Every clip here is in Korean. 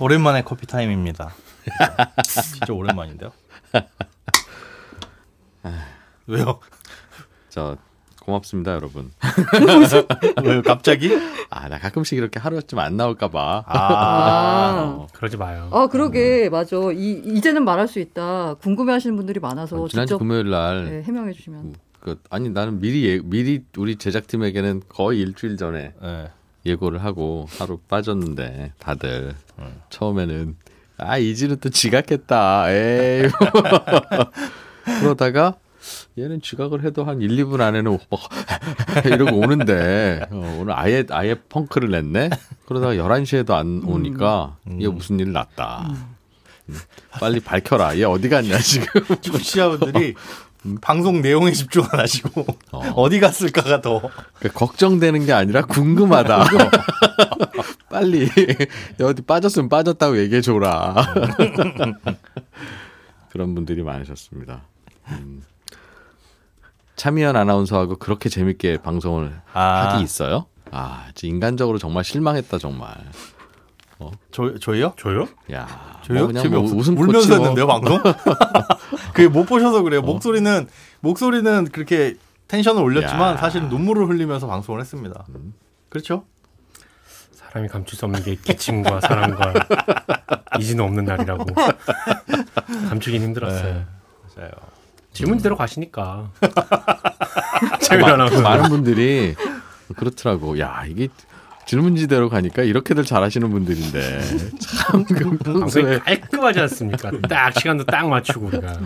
오랜만에 커피 타임입니다. 진짜 오랜만인데요. 왜요? 저 고맙습니다, 여러분. 왜요? 갑자기? 아, 나 가끔씩 이렇게 하루쯤 안 나올까 봐. 아. 그러지 마요. 아, 그러게. 맞아. 이, 이제는 말할 수 있다. 궁금해 하시는 분들이 많아서 지난주 직접 금요일 날, 네, 해명해 주시면. 그, 아니, 나는 미리, 예, 미리 우리 제작팀에게는 거의 일주일 전에 네. 예고를 하고 하루 빠졌는데, 다들. 처음에는, 아, 이지는 또 지각했다. 에이. 그러다가, 얘는 지각을 해도 한 1, 2분 안에는 막 이러고 오는데 어, 오늘 아예 아예 펑크를 냈네. 그러다가 11시에도 안 오니까 얘 무슨 일 났다. 음, 빨리 밝혀라. 얘 어디 갔냐 지금. 청취자분들이 방송 내용에 집중 안 하시고 어. 디 갔을까가 더 그러니까 걱정되는 게 아니라 궁금하다. 빨리 어디 빠졌으면 빠졌다고 얘기해 줘라. 그런 분들이 많으셨습니다. 음. 차미연 아나운서하고 그렇게 재밌게 방송을 아. 하기 있어요? 아, 인간적으로 정말 실망했다 정말. 저 저희요? 저요? 야, 저요? 뭐 재미 뭐없 웃음 울면서 했는데요 방송? 그게 못 보셔서 그래요. 목소리는 목소리는 그렇게 텐션을 올렸지만 야. 사실은 눈물을 흘리면서 방송을 했습니다. 그렇죠? 사람이 감출 수 없는 게 기침과 사랑과 이지는 없는 날이라고 감추긴 힘들었어요. 네. 맞아요. 질문대로 가시니까. 재미 마- 하나 많은 분들이 그렇더라고. 야, 이게 질문지대로 가니까 이렇게들 잘하시는 분들인데 참그 방송이 평소에 깔끔하지 않습니까? 딱 시간도 딱 맞추고 우리가.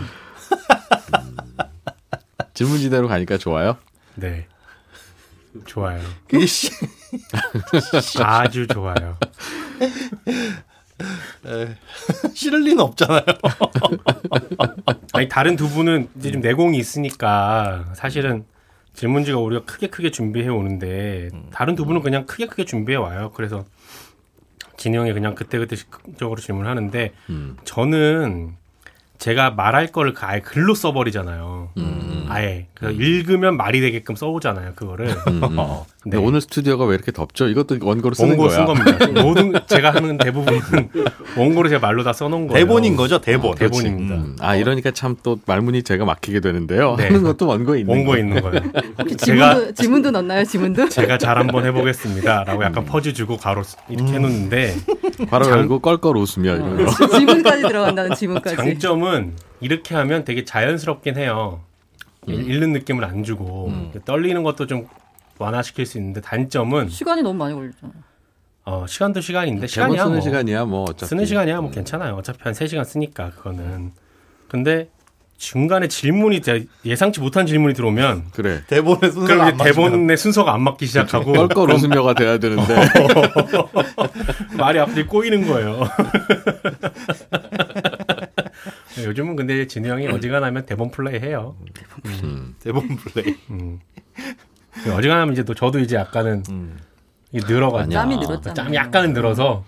질문지대로 가니까 좋아요. 네. 좋아요. 아주 좋아요. 싫을 리는 없잖아요. 아니 다른 두 분은 이제 좀 내공이 있으니까 사실은 질문지가 우리가 크게 크게 준비해 오는데 다른 두 분은 그냥 크게 크게 준비해 와요. 그래서 진이 형이 그냥 그때그때 적극적으로 질문하는데 음. 저는 제가 말할 거를 그 아예 글로 써버리잖아요. 아예 그래서 읽으면 말이 되게끔 써오잖아요. 그거를 음, 음. 근데 네. 오늘 스튜디오가 왜 이렇게 덥죠? 이것도 원고로 쓰는 원고 거야. 쓴 겁니다. 모든 제가 하는 대부분은 원고를 제가 말로 다 써놓은 거예요. 대본인 거죠, 대본. 어, 대본입니다. 음, 아 이러니까 참 또 말문이 제가 막히게 되는데요. 네. 하는 것도 원고에 있는 원고에 거. 있는 거예요. 혹시 제가 지문도, 지문도 넣나요? 지문도? 제가 잘 한번 해보겠습니다라고 약간 퍼즈 주고 가로 이렇게 해놓는데 바로 장- 열고 껄껄 웃으며 이런 거. 지문까지 들어간다는 지문까지. 장점은 이렇게 하면 되게 자연스럽긴 해요. 읽- 읽는 느낌을 안 주고 떨리는 것도 좀 완화시킬 수 있는데 단점은 시간이 너무 많이 걸리잖아요. 어, 시간도 시간인데 대본 시간이야 쓰는 뭐. 시간이야 뭐 어차피. 쓰는 시간이야 뭐 괜찮아요. 어차피 한 3시간 쓰니까 그거는. 근데 중간에 질문이 제- 예상치 못한 질문이 들어오면 그래. 대본의 순서가 대본의 순서가 안 맞기 시작하고 껄껄 웃으며가 돼야 되는데. 말이 앞뒤 꼬이는 거예요. 요즘은 근데 진우 형이 어지간하면 대본 플레이 해요. 대본 플레이. 음. 어지간하면 이제 또 저도 이제 약간은 이게 늘어가지고. 땀이 늘었잖아요. 짬이 약간은 늘어서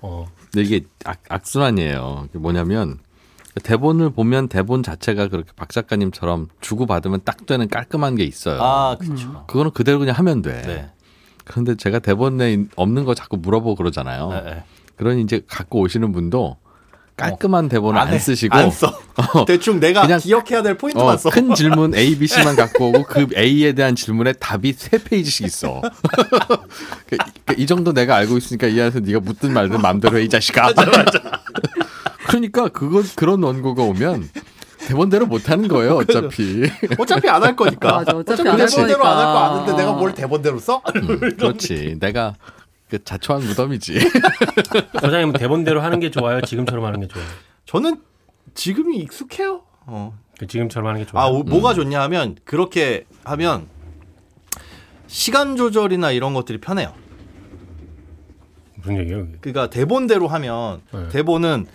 어 근데 이게 악, 악순환이에요. 이게 뭐냐면 대본을 보면 대본 자체가 그렇게 박 작가님처럼 주고 받으면 딱 되는 깔끔한 게 있어요. 아, 그렇죠. 그거는 그대로 그냥 하면 돼. 네. 그런데 제가 대본에 없는 거 자꾸 물어보고 그러잖아요. 네, 네. 그러니 이제 갖고 오시는 분도 깔끔한 대본을 안 해. 쓰시고 안 써. 대충 내가 그냥- 기억해야 될 포인트만 어, 써. 큰 질문 A, B, C만 갖고 오고 그 A에 대한 질문에 답이 세 페이지씩 있어. 그, 그, 이 정도 내가 알고 있으니까 이 안에서 네가 묻든 말든 마음대로 해, 이 자식아. 그러니까 그거 그런 원고가 오면 대본대로 못 하는 거예요, 어차피. 어차피 안 할 거니까. 맞아, 어차피 어차피 안할 대본대로 안 할거 거니까. 아는데 내가 뭘 대본대로 써? 음, 그렇지. 내가 그 자초한 무덤이지. 소장님은 대본대로 하는 게 좋아요. 지금처럼 하는 게 좋아요. 저는 지금이 익숙해요. 어. 그 지금처럼 하는 게 좋아요. 아, 오- 뭐가 좋냐 하면 그렇게 하면 시간 조절이나 이런 것들이 편해요. 무슨 얘기예요? 그게? 그러니까 대본대로 하면 네. 대본은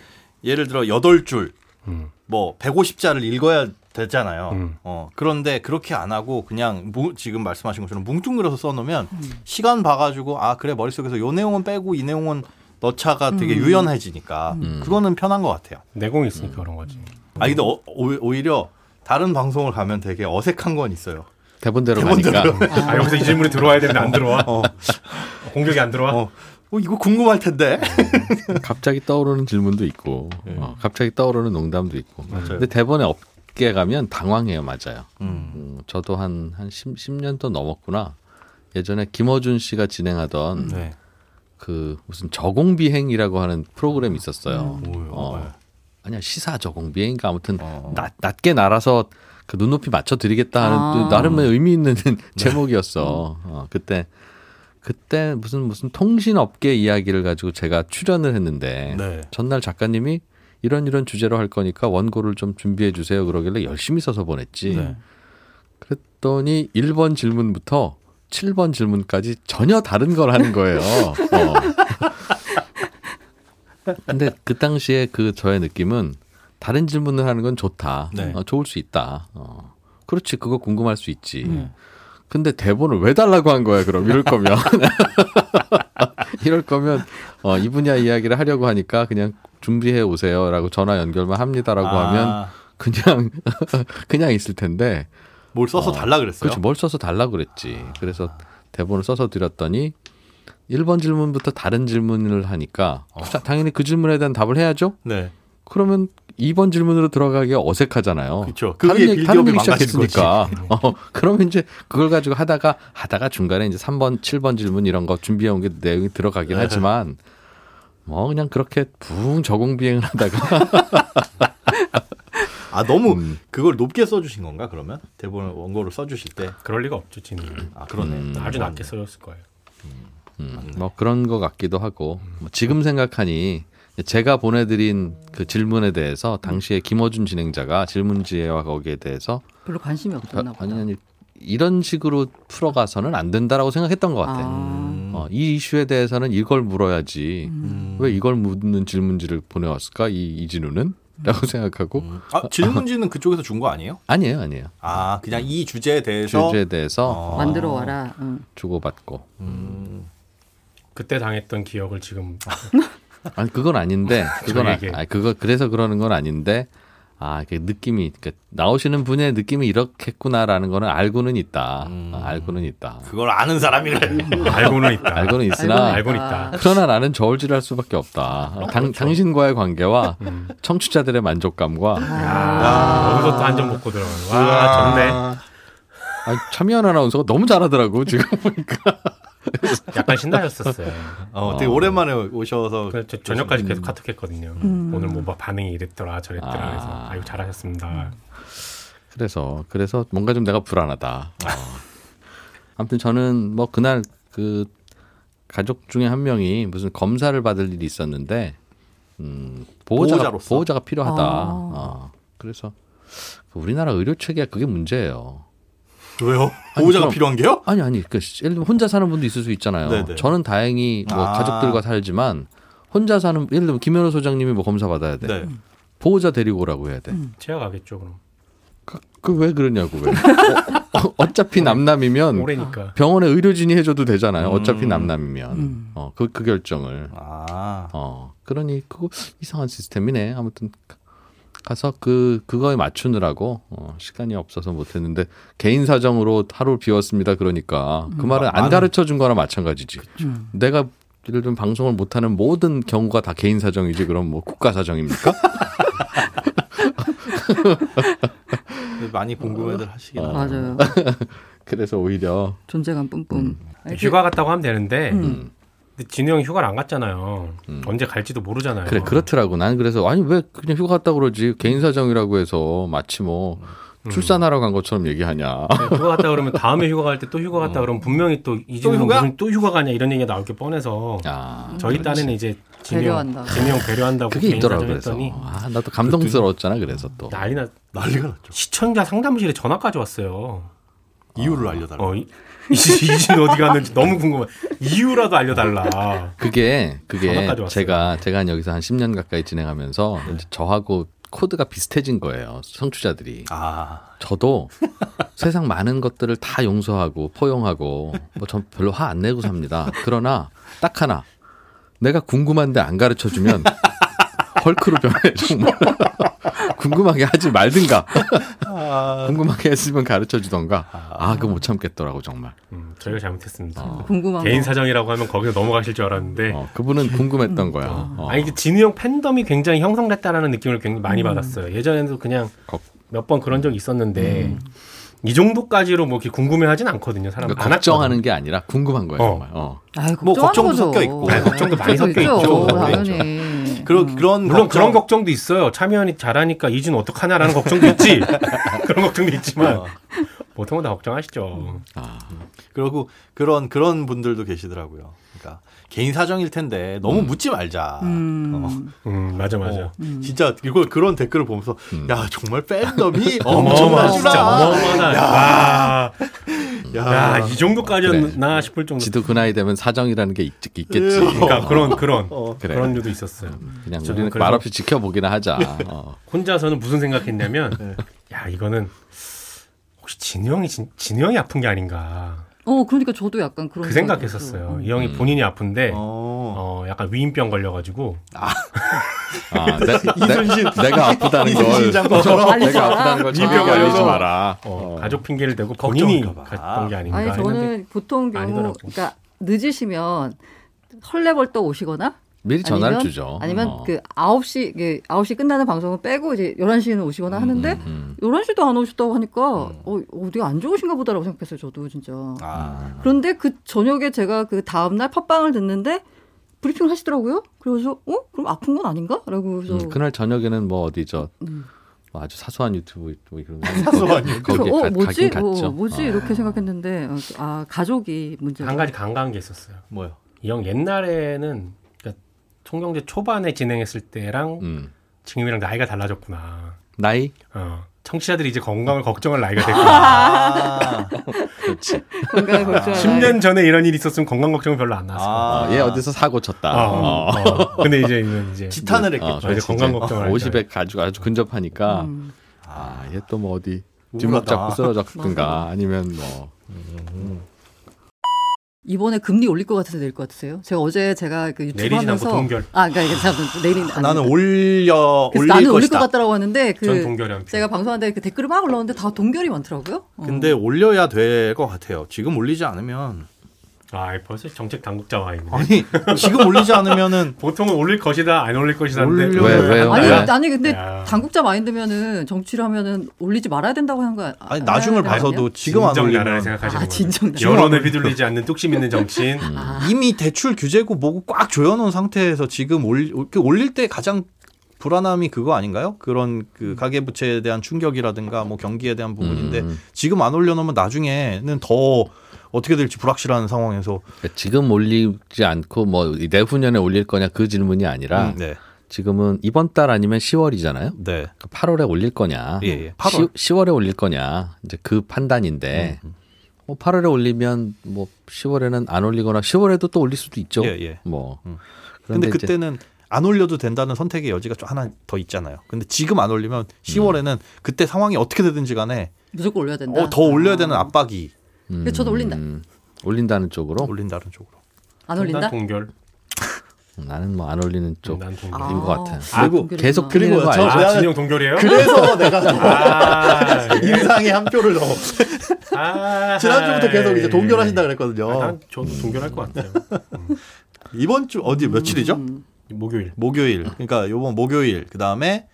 예를 들어 8줄 음. 뭐 150자를 읽어야 되잖아요. 음. 어, 그런데 그렇게 안 하고 그냥 무- 지금 말씀하신 것처럼 뭉뚱그려서 써놓으면 시간 봐가지고 아 그래 머릿속에서 요 내용은 빼고 이 내용은 넣자가 되게 유연해지니까 그거는 편한 것 같아요. 내공이 있으니까 그런 거지. 아 근데 어- 오- 오히려 다른 방송을 가면 되게 어색한 건 있어요. 대본대로 대본대로. 가니까. 아 여기서 이 질문이 들어와야 되는데 안 들어와. 어, 공격이 안 들어와. 어, 어, 이거 궁금할 텐데. 갑자기 떠오르는 질문도 있고, 어, 갑자기 떠오르는 농담도 있고. 맞아요. 근데 대본에 없 게 가면 당황해요, 맞아요. 음. 음, 저도 한, 한 10, 10년 또 넘었구나. 예전에 김어준 씨가 진행하던 네. 그 무슨 저공비행이라고 하는 프로그램이 있었어요. 뭐요? 어, 네. 아니야 시사 저공비행인가 아무튼 어. 낮, 낮게 날아서 그 눈높이 맞춰 드리겠다 하는 아. 또 나름의 의미 있는 제목이었어. 어, 그때 그때 무슨 무슨 통신업계 이야기를 가지고 제가 출연을 했는데 네. 전날 작가님이 이런 이런 주제로 할 거니까 원고를 좀 준비해 주세요 그러길래 열심히 써서 보냈지. 네. 그랬더니 1번 질문부터 7번 질문까지 전혀 다른 걸 하는 거예요. 어. 근데 그 당시에 그 저의 느낌은 다른 질문을 하는 건 좋다. 네. 어, 좋을 수 있다. 어. 그렇지, 그거 궁금할 수 있지. 음. 근데 대본을 왜 달라고 한 거야, 그럼? 이럴 거면. 이럴 거면, 어, 이 분야 이야기를 하려고 하니까 그냥 준비해 오세요라고 전화 연결만 합니다라고 아, 하면 그냥, 그냥 있을 텐데. 뭘 써서 달라 그랬어요? 그렇지 뭘 써서 달라 그랬지. 그래서 대본을 써서 드렸더니 1번 질문부터 다른 질문을 하니까 자, 당연히 그 질문에 대한 답을 해야죠. 네. 그러면 2번 질문으로 들어가기 어색하잖아요. 그쵸. 다른 얘기, 다른 얘기 시작했으니까. 어, 그러면 이제 그걸 가지고 하다가 하다가 중간에 이제 3번, 7번 질문 이런 거 준비해 온 게 내용이 들어가긴 네. 하지만 뭐 그냥 그렇게 붕 저공 비행을 하다가 아 너무 음. 그걸 높게 써주신 건가 그러면 대본을 원고를 써주실 때? 그럴 리가 없죠, 진이. 아 그러네. 음. 아주 낮게 써줬을 거예요. 음, 뭐 그런 것 같기도 하고 뭐 지금 생각하니 제가 보내드린 그 질문에 대해서 당시에 김어준 진행자가 질문지와 거기에 대해서 별로 관심이 없었나 보다. 아니 아니 이런 식으로 풀어가서는 안 된다라고 생각했던 것 같아. 아. 음. 어, 이 이슈에 대해서는 이걸 물어야지 음. 왜 이걸 묻는 질문지를 보내왔을까 이 이진우는? 라고 생각하고 음. 아 질문지는 그쪽에서 준 거 아니에요? 아니에요 아니에요 아 그냥 이 주제에 대해서 주제에 대해서 어. 만들어 와라. 응. 주고받고 음. 그때 당했던 기억을 지금 아니 그건 아닌데 그건 아, 그거 그래서 그러는 건 아닌데 아 이게 느낌이 그러니까 나오시는 분의 느낌이 이렇겠구나라는 거는 알고는 있다 음. 아, 알고는 있다 그걸 아는 사람이 그래. 알고는 있다. 알고는 있으나 알고는 있다. 그러나 나는 저울질할 수밖에 없다 당, 당신과의 관계와 음. 청취자들의 만족감과 아, 여기서 또 한 점 먹고 들어가는. 와, 좋네. 아, 참여한 아나운서가 너무 잘하더라고 지금 보니까 약간 신나셨었어요. 어, 되게 오랜만에 오셔서 저 저녁까지 계속 카톡했거든요. 오늘 뭐막 반응이 이랬더라 저랬더라 아. 그래서 아유 잘하셨습니다. 그래서 그래서 뭔가 좀 내가 불안하다. 어. 아무튼 저는 뭐 그날 그 가족 중에 한 명이 무슨 검사를 받을 일이 있었는데 음, 보호자가 보호자로서? 보호자가 필요하다. 아. 어. 그래서 우리나라 의료 체계가 그게 문제예요. 왜요? 보호자가 그럼- 필요한 게요? 아니 아니 그 예를 들면 혼자 사는 분도 있을 수 있잖아요. 네네. 저는 다행히 뭐 아. 가족들과 살지만 혼자 사는 예를 들면 김현우 소장님이 뭐 검사 받아야 돼. 네. 보호자 데리고 오라고 해야 돼. 체어가겠죠 그럼. 그왜 그러냐고 왜? 어, 어차피 남남이면 올해니까. 병원에 의료진이 해줘도 되잖아요. 어차피 음. 남남이면 음. 어, 그, 그 결정을 아. 어 그러니 그거 이상한 시스템이네. 아무튼 가서 그 그거에 맞추느라고 어, 시간이 없어서 못했는데 개인 사정으로 하루 비웠습니다. 그러니까 그 말은 안 많은- 가르쳐 준 거나 마찬가지지. 음. 내가 예를 들면 방송을 못하는 모든 경우가 다 개인 사정이지 그럼 뭐 국가 사정입니까? 많이 궁금해들 하시긴 어. 하죠. 맞아요. 그래서 오히려 존재감 뿜뿜. 아니, 휴가 갔다고 하면 되는데 음. 근데 진우 형이 휴가를 안 갔잖아요. 음. 언제 갈지도 모르잖아요. 그래 그렇더라고. 난 그래서 아니 왜 그냥 휴가 갔다 그러지 개인 사정이라고 해서 마치 뭐 음. 출산하러 간 것처럼 얘기하냐. 네, 휴가 갔다 그러면 다음에 휴가 갈 때 또 휴가 갔다 그러면 분명히 또 이진우 형 휴가? 무슨 또 휴가 가냐 이런 얘기가 나올 게 뻔해서 아, 저희 그렇지. 딴에는 이제 진우 형, 배려한다. 진우 형 배려한다고 그게 있더라고 그래서 아 나도 감동스러웠잖아 그래서 또 난리 나 난리가 났죠. 시청자 상담실에 전화까지 왔어요. 이유를 알려달라. 어, 이- 이진 어디 갔는지 너무 궁금해. 이유라도 알려달라. 그게 그게. 제가 제가 한 여기서 한 10년 가까이 진행하면서 네. 이제 저하고 코드가 비슷해진 거예요 청취자들이 아. 저도 세상 많은 것들을 다 용서하고 포용하고 뭐 전 별로 화 안 내고 삽니다. 그러나 딱 하나 내가 궁금한데 안 가르쳐 주면 헐크로 변해 정말. 궁금하게 하지 말든가. 아, 궁금하게 했으면 가르쳐 주던가. 아, 그거 못 참겠더라고 정말. 음, 저희가 잘못했습니다. 궁금한 개인 거. 사정이라고 하면 거기서 넘어가실 줄 알았는데 어, 그분은 궁금했던 거야. 어. 아니 그 진우 형 팬덤이 굉장히 형성됐다라는 느낌을 굉장히 많이 받았어요. 예전에도 그냥 걱- 몇번 그런 적이 있었는데 이 정도까지로 뭐 이렇게 궁금해하진 않거든요. 사람 그러니까 안 걱정하는 게 아니라 궁금한 거야 어. 정말. 어. 아이, 뭐 걱정도 거죠. 섞여 있고. 아니, 걱정도 많이 걱정도 섞여 있죠. 당연히. 그런 음. 그런 물론 걱정- 그런 걱정도 있어요. 차미연이 잘하니까 이진 어떡하냐라는 걱정도 있지. 그런 걱정도 있지만 어. 보통은 다 걱정하시죠. 그리고 그런 그런 분들도 계시더라고요. 그러니까 개인 사정일 텐데 너무 묻지 말자. 음. 어. 음 맞아 맞아. 어, 진짜 이걸 그런 댓글을 보면서 야 정말 팬덤이 어마어마 어마어마하다. 야, 야, 야, 이 정도까지였나 싶을 정도. 지도 그 나이 되면 사정이라는 게 있, 겠지 그러니까 그런 그런 어. 그래. 그런 류도 있었어요. 그냥 저 우리는 말없이 지켜보기나 하자. 어. 혼자서는 무슨 생각했냐면 야 이거는 혹시 진우 형이 진, 진우 형이 아픈 게 아닌가 어, 그러니까 저도 약간 그런 그 생각했었어요. 들었어요. 이 형이 음. 본인이 아픈데 어. 어. 약간 위임병 걸려가지고 아, 내, 이순신. 내, 내가 아프다는 걸 내가. 아프다는 걸 알리지 걸려서. 마라. 어, 어. 가족 핑계를 대고 본인이. 갔던 게 아닌가 아니 저는 보통 경우 아니더라고. 그러니까 늦으시면 헐레벌떡 오시거나 미리 전화를 아니면, 주죠. 아니면 어. 그 9시 그 9시 끝나는 방송을 빼고 이제 11시에는 오시거나 하는데 음, 11시도 안 오셨다고 하니까 어, 어디 안 좋으신가 보다라고 생각했어요, 저도 진짜. 아. 그런데 그 저녁에 제가 그 다음 날 팟빵을 듣는데 브리핑을 하시더라고요. 그래서 어? 그럼 아픈 건 아닌가? 라고 해서 음, 그날 저녁에는 뭐 어디 저 음. 뭐 아주 사소한 유튜브 뭐 이런 거 사소한 거기에 어, 가, 뭐지? 어, 뭐지? 어. 이렇게 생각했는데 어, 아, 가족이 문제가 한 가지 간과한 게 있었어요. 뭐요? 이 형 옛날에는 총경제 초반에 진행했을 때랑 음. 지금이랑 나이가 달라졌구나. 나이 어, 청취자들이 이제 건강을 걱정할 나이가 됐구나. 아, 그렇지. 건강에 걱정을 10년 전에 이런 일이 있었으면 건강 걱정을 별로 안 나왔을 거야. 아. 어, 얘 어디서 사고 쳤다. 어, 어. 근데 이제 이제 지탄을 어, 했겠죠. 이제 건강 걱정을 50에 가지고 아주 근접하니까 음. 아, 얘 또 뭐 어디 뒷목. 잡고 쓰러졌든가 아니면 뭐 이번에 금리 올릴 것 같으세요, 내릴 것 같으세요? 제가 어제 제가 그 유튜브 하면서 동결. 아, 그러니까 저는 내린 아니, 나는 올려 그래서 올릴 나는 올릴 것이다. 것 같다라고 하는데 그. 제가 방송하는데 그 댓글을 막 올라오는데 다 동결이 많더라고요. 어. 근데 올려야 될 것 같아요. 지금 올리지 않으면 아, 벌써 정책 당국자 와 있네. 아니 지금 올리지 않으면은 보통은 올릴 것이다, 안 올릴 것이다인데 올려- 왜, 왜요? 아니 네. 아니 근데 야. 당국자 마인드면은 정치를 하면은 올리지 말아야 된다고 하는 거야. 아니 나중을 봐서도 지금 안 올리면 생각하시는 아. 진정 나. 여론에 휘둘리지 않는 뚝심 있는 정치인. 아, 이미 대출 규제고 뭐고 꽉 조여 놓은 상태에서 지금 올, 그 올릴 때 가장 불안함이 그거 아닌가요? 그런 그 가계 부채에 대한 충격이라든가 뭐 경기에 대한 부분인데 음. 지금 안 올려놓으면 나중에는 더 어떻게 될지 불확실한 상황에서 그러니까 지금 올리지 않고 뭐 내후년에 올릴 거냐 그 질문이 아니라 음, 네, 지금은 이번 달 아니면 10월이잖아요. 네, 8월에 올릴 거냐, 예, 예. 8월. 10, 월에 올릴 거냐 이제 그 판단인데 음, 뭐 8월에 올리면 뭐 10월에는 안 올리거나 10월에도 또 올릴 수도 있죠. 예, 예. 뭐 음. 그런데 그때는 안 올려도 된다는 선택의 여지가 좀 하나 더 있잖아요. 근데 지금 안 올리면 10월에는 그때 상황이 어떻게 되든지 간에 무조건 올려야 된다. 어, 더 올려야 되는 압박이 근데 저도 올린다. 음, 올린다는 쪽으로 올린다는 쪽으로. 안 올린다? 난 동결. 나는 뭐 안 올리는 쪽인 난 동결. 아, 것 같아. 그리고 동결이구나. 계속 그리고 틀리는 거 저-? 아, 진영 동결이에요? 그래서 내가 아, 인상에 한 표를 더 아, 지난주부터 계속 이제 동결하신다 그랬거든요. 아, 난 저도 동결할 것 같아요. 이번 주 어디 며칠이죠? 음. 목요일. 목요일. 그러니까 요번 목요일. 그다음에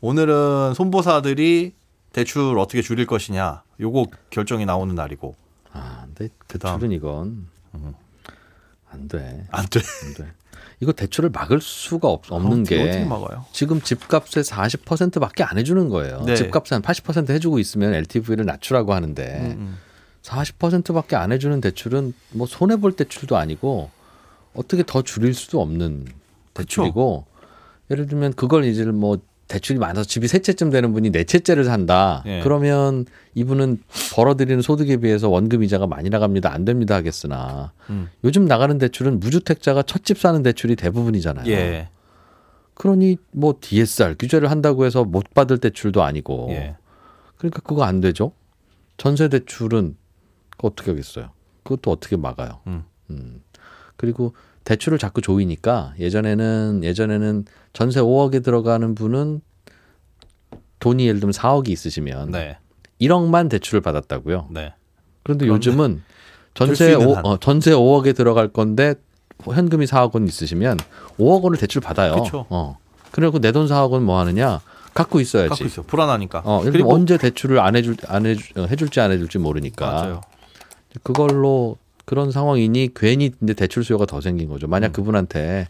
오늘은 손보사들이 대출 어떻게 줄일 것이냐. 요거 결정이 나오는 날이고. 아, 근데 그다음. 대출은 이건 음. 안 돼. 안 돼. 안 돼. 이거 대출을 막을 수가 없, 없는 어떻게, 게 어떻게 막아요? 지금 집값의 40%밖에 안 해주는 거예요. 네. 집값에 한80% 해주고 있으면 LTV를 낮추라고 하는데 음, 음. 40%밖에 안 해주는 대출은 뭐 손해 볼 대출도 아니고 어떻게 더 줄일 수도 없는 대출이고 예를 들면 그걸 이제 뭐 대출이 많아서 집이 세 채쯤 되는 분이 네 채째를 산다. 예. 그러면 이분은 벌어들이는 소득에 비해서 원금 이자가 많이 나갑니다. 안 됩니다 하겠으나 음. 요즘 나가는 대출은 무주택자가 첫 집 사는 대출이 대부분이잖아요. 예. 그러니 뭐 DSR 규제를 한다고 해서 못 받을 대출도 아니고 예. 그러니까 그거 안 되죠. 전세 대출은 어떻게 하겠어요? 그것도 어떻게 막아요? 음. 음. 그리고 대출을 자꾸 조이니까 예전에는 예전에는 전세 5억에 들어가는 분은 돈이 예를 들면 4억이 있으시면 네. 1억만 대출을 받았다고요. 네. 그런데 요즘은 줄 전세 수 있는 5, 한. 어, 전세 5억에 들어갈 건데 현금이 4억 원 있으시면 5억 원을 대출 받아요. 그쵸. 어. 그리고 내 돈 4억 원 뭐 하느냐? 갖고 있어야지. 갖고 있어. 불안하니까. 어, 그리고 그리고 언제 대출을 안 해줄 안 해줄 어, 해줄지 안 해줄지 모르니까. 맞아요. 그걸로 그런 상황이니 괜히 근데 대출 수요가 더 생긴 거죠. 음. 만약 그분한테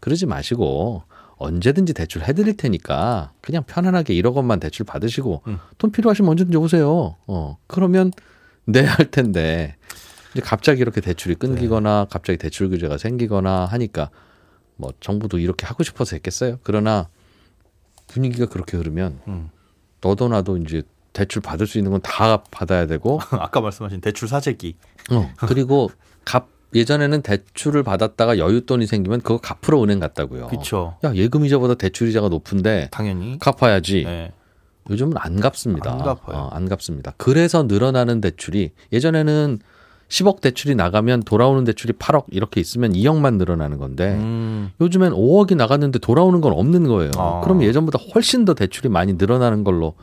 그러지 마시고 언제든지 대출 해드릴 테니까 그냥 편안하게 1억 원만 대출 받으시고 음. 돈 필요하시면 언제든지 오세요. 어 그러면 내야 할 텐데 이제 갑자기 이렇게 대출이 끊기거나 네. 갑자기 대출 규제가 생기거나 하니까 뭐 정부도 이렇게 하고 싶어서 했겠어요. 그러나 분위기가 그렇게 흐르면 음. 너도 나도 이제 대출 받을 수 있는 건 다 받아야 되고 아까 말씀하신 대출 사재기. 어, 그리고 갚 예전에는 대출을 받았다가 여윳돈이 생기면 그거 갚으러 은행 갔다고요. 그렇죠. 야 예금 이자보다 대출 이자가 높은데 당연히. 갚아야지. 네. 요즘은 안 갚습니다. 안 갚아요. 어, 안 갚습니다. 그래서 늘어나는 대출이 예전에는 10억 대출이 나가면 돌아오는 대출이 8억 이렇게 있으면 2억만 늘어나는 건데 음. 요즘엔 5억이 나갔는데 돌아오는 건 없는 거예요. 아. 그럼 예전보다 훨씬 더 대출이 많이 늘어나는 걸로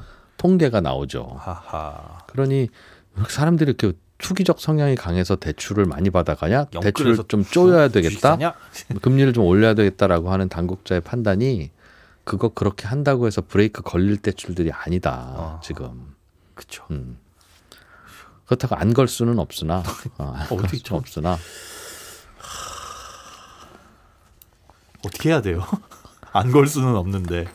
통계가 나오죠. 하하. 그러니 사람들이 이렇게 투기적 성향이 강해서 대출을 많이 받아가냐? 대출을 좀 쪼여야 되겠다. 주식사냐? 금리를 좀 올려야 되겠다라고 하는 당국자의 판단이 그거 그렇게 한다고 해서 브레이크 걸릴 대출들이 아니다. 어. 지금. 그쵸. 음. 그렇다고 안 걸 수는 없으나 어, 안걸 수는 참- 없으나 어떻게 해야 돼요? 안 걸 수는 없는데.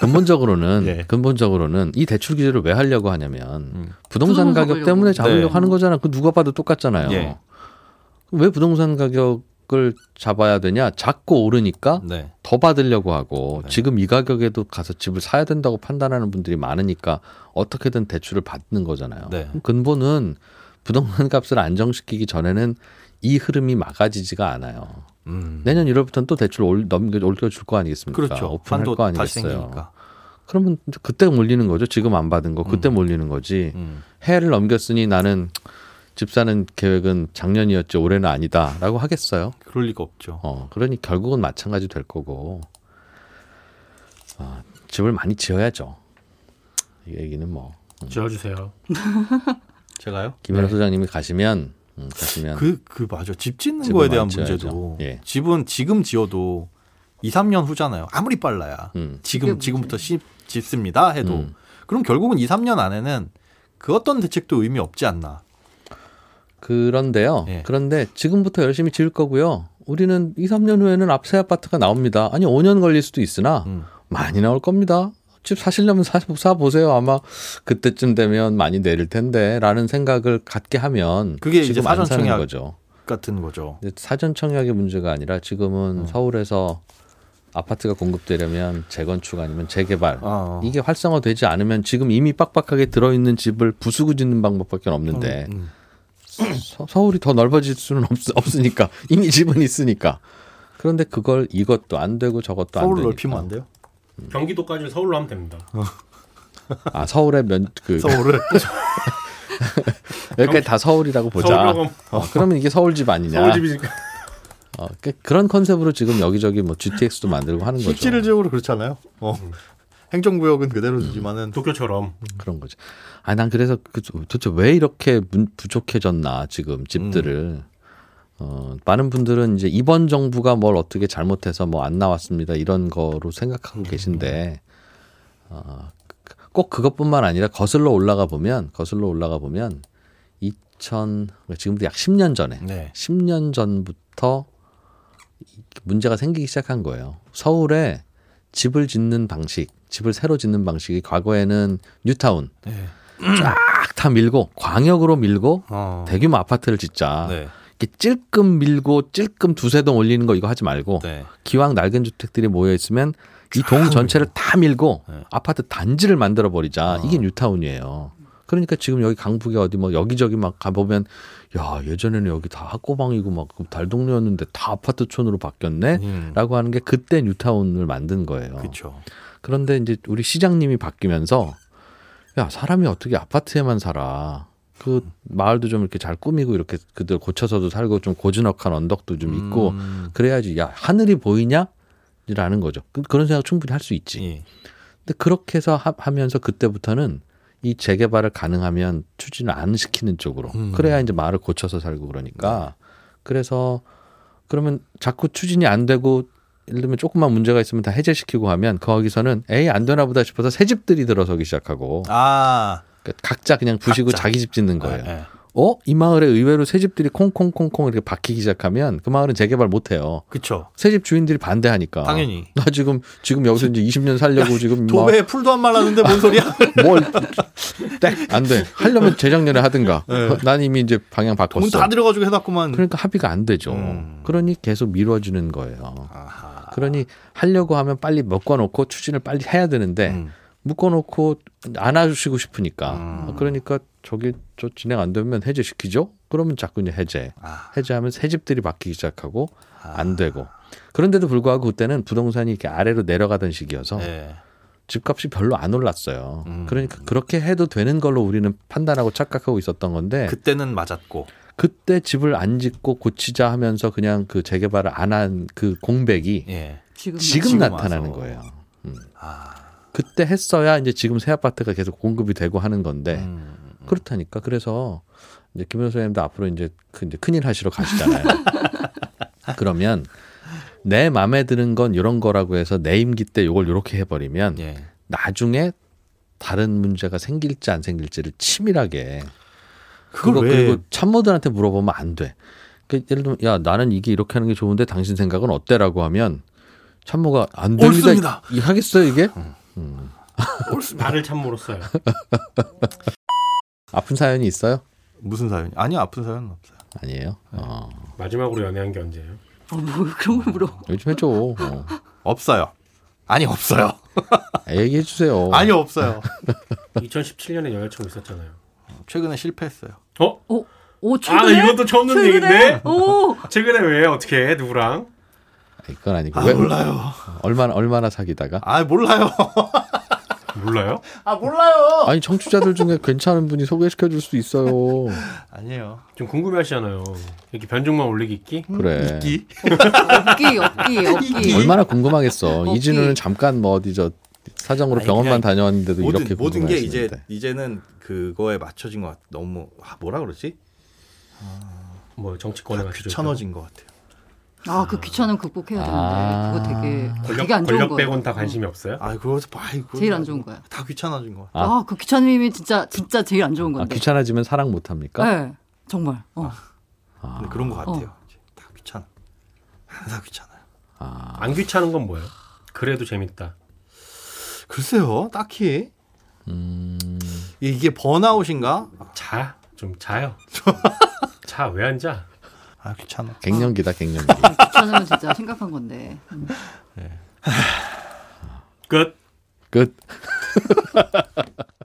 근본적으로는 예. 근본적으로는 이 대출 규제를 왜 하려고 하냐면 음. 부동산 부동산 가격 잡으려고. 때문에 잡으려고 네. 하는 거잖아. 그 누가 봐도 똑같잖아요. 예. 왜 부동산 가격을 잡아야 되냐? 자꾸 오르니까 네. 더 받으려고 하고 네. 지금 이 가격에도 가서 집을 사야 된다고 판단하는 분들이 많으니까 어떻게든 대출을 받는 거잖아요. 네. 근본은 부동산 값을 안정시키기 전에는 이 흐름이 막아지지가 않아요. 음. 내년 1월부터는 또 대출 올, 넘겨 올려줄 거 아니겠습니까? 그렇죠. 오픈할 거 아니겠어요. 그러면 그때 몰리는 거죠. 지금 안 받은 거 그때 음. 몰리는 거지. 음. 해를 넘겼으니 나는 집 사는 계획은 작년이었지 올해는 아니다라고 하겠어요. 그럴 리가 없죠. 어, 그러니 결국은 마찬가지 될 거고 어, 집을 많이 지어야죠. 이 얘기는 뭐 지어주세요. 제가요? 김현우 네. 소장님이 가시면 음, 가시면 그, 그 맞아. 집 짓는 거에 대한. 문제도 예. 집은 지금 지어도 2, 3년 후잖아요. 아무리 빨라야. 음, 지금 지금부터 시, 짓습니다 해도 음. 그럼 결국은 2, 3년 안에는 그 어떤 대책도 의미 없지 않나. 그런데요. 예. 그런데 지금부터 열심히 지을 거고요. 우리는 2, 3년 후에는 앞새 아파트가 나옵니다. 아니 5년 걸릴 수도 있으나 음. 많이 나올 겁니다. 집 사시려면 사, 사 보세요. 아마 그때쯤 되면 많이 내릴 텐데라는 생각을 갖게 하면 그게 지금 안 사전 사는 청약. 거죠. 같은 거죠. 사전 청약의 문제가 아니라 지금은 음. 서울에서 아파트가 공급되려면 재건축 아니면 재개발 아. 이게 활성화되지 않으면 지금 이미 빡빡하게 들어있는 집을 부수고 짓는 방법밖에 없는데 음, 서, 서울이 더 넓어질 수는 없, 으니까 이미 집은 있으니까 그런데 그걸 이것도 안 되고 저것도 안 서울 되니까 넓히면 안 돼요? 경기도까지 서울로 하면 됩니다. 아 서울의 면그 서울을 여기까지 다 서울이라고 보자. 어, 그러면 이게 서울집 아니냐? 서울집이니까. 어, 그, 그런 컨셉으로 지금 여기저기 뭐 GTX도 만들고 하는 거죠. 실질적으로 그렇잖아요. 어. 행정구역은 그대로 두지만은 도쿄처럼 그런 거죠. 아, 난 그래서 그, 도대체 왜 이렇게 문- 부족해졌나 지금 집들을. 어, 많은 분들은 이제 이번 정부가 뭘 어떻게 잘못해서 뭐 안 나왔습니다 이런 거로 생각하고 계신데 어, 꼭 그것뿐만 아니라 거슬러 올라가 보면 거슬러 올라가 보면 2000 지금부터 약 10년 전에 네. 10년 전부터 문제가 생기기 시작한 거예요. 서울에 집을 짓는 방식, 집을 새로 짓는 방식이 과거에는 뉴타운 네. 쫙다 밀고 광역으로 밀고 어. 대규모 아파트를 짓자. 네. 이렇게 찔끔 밀고 찔끔 두세 동 올리는 거 이거 하지 말고 네. 기왕 낡은 주택들이 모여 있으면 이 동 전체를 다 밀고 네. 아파트 단지를 만들어 버리자. 어. 이게 뉴타운이에요. 그러니까 지금 여기 강북에 어디 뭐 여기저기 막 가보면 야 예전에는 여기 다 학고방이고 막 달동네였는데 다 아파트촌으로 바뀌었네. 음. 라고 하는 게 그때 뉴타운을 만든 거예요. 그렇죠. 그런데 이제 우리 시장님이 바뀌면서 야 사람이 어떻게 아파트에만 살아? 그 마을도 좀 이렇게 잘 꾸미고 이렇게 그들 고쳐서도 살고 좀 고즈넉한 언덕도 좀 있고 음. 그래야지 야 하늘이 보이냐? 라는 거죠. 그- 그런 생각 충분히 할 수 있지. 예. 근데 그렇게 해서 하, 하면서 그때부터는 이 재개발을 가능하면 추진을 안 시키는 쪽으로 음. 그래야 이제 마을을 고쳐서 살고 그러니까 그래서 그러면 자꾸 추진이 안 되고 예를 들면 조금만 문제가 있으면 다 해제시키고 하면 거기서는 에이 안 되나 보다 싶어서 새 집들이 들어서기 시작하고 아. 그러니까 각자 그냥 부시고 각자. 자기 집 짓는 거예요. 예, 예. 어? 이 마을에 의외로 새 집들이 콩콩콩콩 이렇게 박히기 시작하면 그 마을은 재개발 못 해요. 그쵸. 새집 주인들이 반대하니까. 당연히. 나 지금 지금 여기서 이제 20년 살려고 지금 막 도배에 풀도 안 말랐는데 뭔 소리야? 뭘, 땡, 안 돼. 하려면 재작년에 하든가. 네. 난 이미 이제 방향 바꿨어. 돈 다 들여가지고 해놨구만. 그러니까 합의가 안 되죠. 음. 그러니 계속 미뤄지는 거예요. 아하. 그러니 하려고 하면 빨리 묶어놓고 추진을 빨리 해야 되는데 음. 묶어놓고 안아주시고 싶으니까. 음. 그러니까 저기 저 진행 안 되면 해제시키죠? 그러면 자꾸 이제 해제. 아. 해제하면 새 집들이 바뀌기 시작하고 아. 안 되고. 그런데도 불구하고 그때는 부동산이 이렇게 아래로 내려가던 시기여서 예. 집값이 별로 안 올랐어요. 음. 그러니까 그렇게 해도 되는 걸로 우리는 판단하고 착각하고 있었던 건데 그때는 맞았고. 그, 때 집을 안 짓고 고치자 하면서 그냥 그 재개발을 안 한 그 공백이 예. 지금 지금, 지금 나타나는 와서. 거예요. 아. 그때 했어야 이제 지금 새 아파트가 계속 공급이 되고 하는 건데 음. 그렇다니까. 그래서 이제 김 선생님도 앞으로 이제 그 이제 큰일 하시러 가시잖아요. 그러면 내 마음에 드는 건 이런 거라고 해서 내 임기 때 이걸 이렇게 해버리면 예. 나중에 다른 문제가 생길지 안 생길지를 치밀하게 그거 왜- 그리고 참모들한테 물어보면 안 돼. 그 예를 들면 야 나는 이게 이렇게 하는 게 좋은데 당신 생각은 어때라고 하면 참모가 안 됩니다. 옳습니다. 이 하겠어요 이게? 말을 참 물었어요. 아픈 사연이 있어요? 무슨 사연이? 아니요, 아픈 사연은 없어요. 아니에요. 어. 마지막으로 연애한 게 언제예요? 어, 뭐 그런 걸 물어. 요즘 해줘. 어. 없어요. 아니, 없어요. 얘기해 주세요. 아니, 없어요. 2017년에 여자친구 있었잖아요. 최근에 실패했어요. 어? 오, 오 아, 최근에? 이것도 처음 듣는? 얘기인데? 오, 최근에 왜 어떻게 해? 누구랑? 이건 아니고 아, 왜 몰라요. 얼마나 얼마나 사귀다가? 아, 몰라요. 몰라요? 아, 몰라요. 아니 청취자들 중에 괜찮은 분이 소개시켜 줄 수 있어요. 아니에요. 좀 궁금해하시잖아요. 이렇게 변종만 올리기 있기? 그래. 있기? 없기, 없기, 없기. 얼마나 궁금하겠어. 없기. 이진우는 잠깐 뭐 어디 저 사정으로 아니, 병원만 다녀왔는데도 모든, 이렇게 모든 게 이제. 이제는 그거에 맞춰진 것 같아. 너무 아, 뭐라 그러지? 뭐 정치권에. 귀찮아진 것 같아요. 아, 그 귀찮음 극복해야 되는데 아. 그거 되게 권력, 되게 안 좋은 권력 거예요. 빼곤 다 관심이 없어요? 아, 봐. 이거 제일 안 좋은 거야. 다 귀찮아진 것 같아. 아, 그 귀찮음이 진짜 진짜 제일 안 좋은 아, 건데. 귀찮아지면 사랑 못 합니까? 네, 정말. 어. 근데 그런 것 같아요. 어. 이제 다 귀찮아. 다 귀찮아요. 안 귀찮은 건 뭐예요? 그래도 재밌다. 글쎄요, 딱히 음, 이게 번아웃인가? 자, 좀 자요. 자, 왜 앉아? 아, 귀찮아. 갱년기다 갱년기. 귀찮으면 진짜 심각한 건데. 음. 끝. 끝.